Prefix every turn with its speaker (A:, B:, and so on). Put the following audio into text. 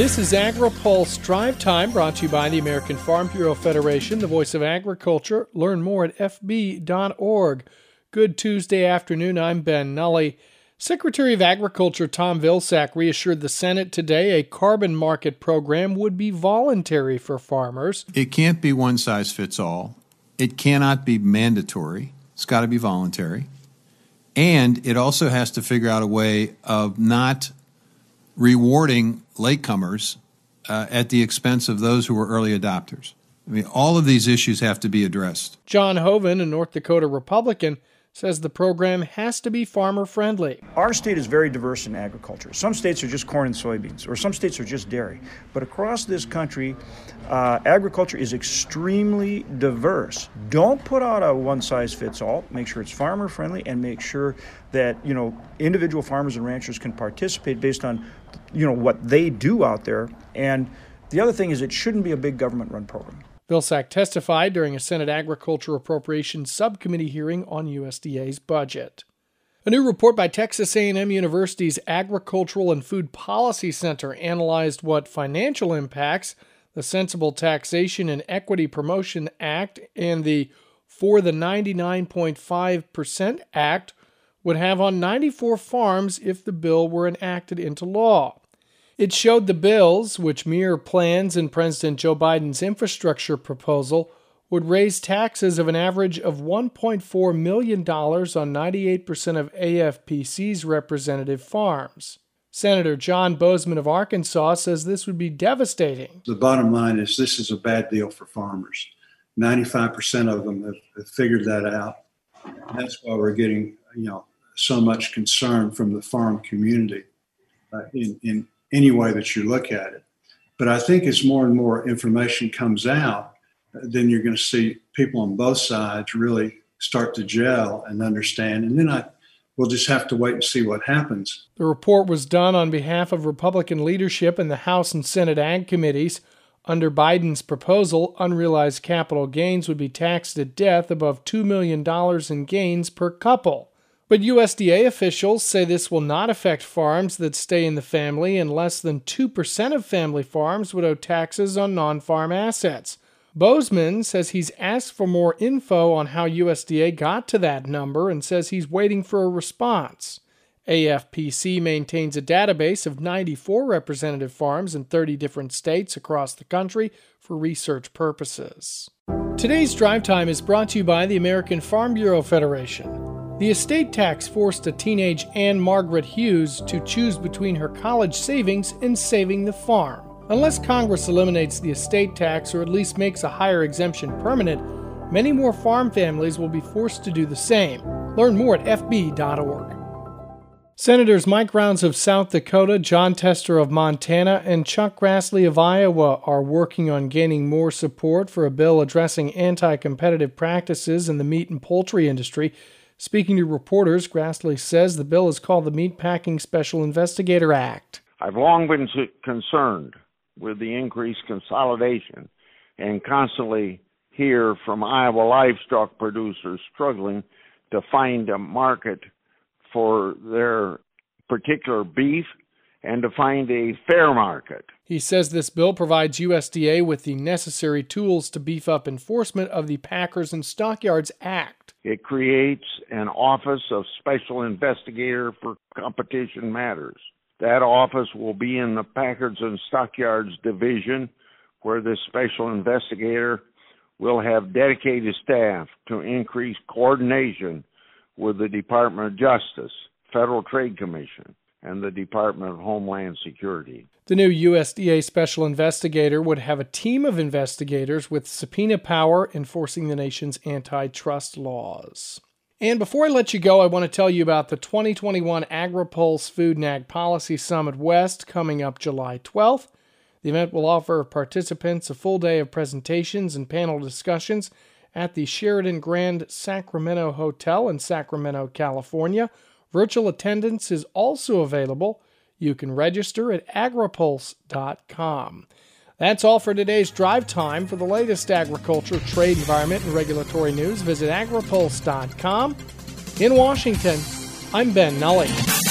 A: This is AgriPulse Drive Time brought to you by the American Farm Bureau Federation, the voice of agriculture. Learn more at fb.org. Good Tuesday afternoon. I'm Ben Nuelle. Secretary of Agriculture Tom Vilsack reassured the Senate today a carbon market program would be voluntary for farmers.
B: It can't be one size fits all. It cannot be mandatory. It's got to be voluntary. And it also has to figure out a way of not rewarding latecomers uh, at the expense of those who were early adopters. I mean, all of these issues have to be addressed.
A: John Hoeven, a North Dakota Republican, says the program has to be farmer friendly.
C: Our state is very diverse in agriculture. Some states are just corn and soybeans, or some states are just dairy. But across this country, uh, agriculture is extremely diverse. Don't put out a one size fits all. Make sure it's farmer friendly and make sure that you know individual farmers and ranchers can participate based on you know what they do out there. And the other thing is it shouldn't be a big government run program.
A: Vilsack testified during a Senate Agriculture Appropriations Subcommittee hearing on USDA's budget. A new report by Texas A&M University's Agricultural and Food Policy Center analyzed what financial impacts the Sensible Taxation and Equity Promotion Act and the For the 99.5% Act would have on 94 farms if the bill were enacted into law. It showed the bills, which mirror plans in President Joe Biden's infrastructure proposal, would raise taxes of an average of $1.4 million on 98% of AFPC's representative farms. Senator John Boozman of Arkansas says this would be devastating.
D: The bottom line is this is a bad deal for farmers. 95% of them have, figured that out. That's why we're getting, you know, so much concern from the farm community uh, in, in any way that you look at it. But I think as more and more information comes out, then you're going to see people on both sides really start to gel and understand. And then I, we'll just have to wait and see what happens.
A: The report was done on behalf of Republican leadership in the House and Senate Ag committees. Under Biden's proposal, unrealized capital gains would be taxed at death above $2 million in gains per couple. But USDA officials say this will not affect farms that stay in the family, and less than 2% of family farms would owe taxes on non farm assets. Boozman says he's asked for more info on how USDA got to that number and says he's waiting for a response. AFPC maintains a database of 94 representative farms in 30 different states across the country for research purposes. Today's drive time is brought to you by the American Farm Bureau Federation. The estate tax forced a teenage Anne Margaret Hughes to choose between her college savings and saving the farm. Unless Congress eliminates the estate tax or at least makes a higher exemption permanent, many more farm families will be forced to do the same. Learn more at fb.org. Senators Mike Rounds of South Dakota, Jon Tester of Montana, and Chuck Grassley of Iowa are working on gaining more support for a bill addressing anti competitive practices in the meat and poultry industry. Speaking to reporters, Grassley says the bill is called the Meatpacking Special Investigator Act.
E: I've long been concerned with the increased consolidation and constantly hear from Iowa livestock producers struggling to find a market for their particular beef and to find a fair market.
A: He says this bill provides USDA with the necessary tools to beef up enforcement of the Packers and Stockyards Act.
E: It creates an Office of Special Investigator for Competition Matters. That office will be in the Packers and Stockyards Division, where this special investigator will have dedicated staff to increase coordination with the Department of Justice, Federal Trade Commission, and the Department of Homeland Security.
A: The new USDA special investigator would have a team of investigators with subpoena power enforcing the nation's antitrust laws. And before I let you go, I want to tell you about the 2021 AgriPulse Food and Ag Policy Summit West coming up July 12th. The event will offer participants a full day of presentations and panel discussions at the Sheraton Grand Sacramento Hotel in Sacramento, California Virtual attendance is also available. You can register at agripulse.com. That's all for today's drive time. For the latest agriculture, trade, environment, and regulatory news, visit agripulse.com. In Washington, I'm Ben Nuelle.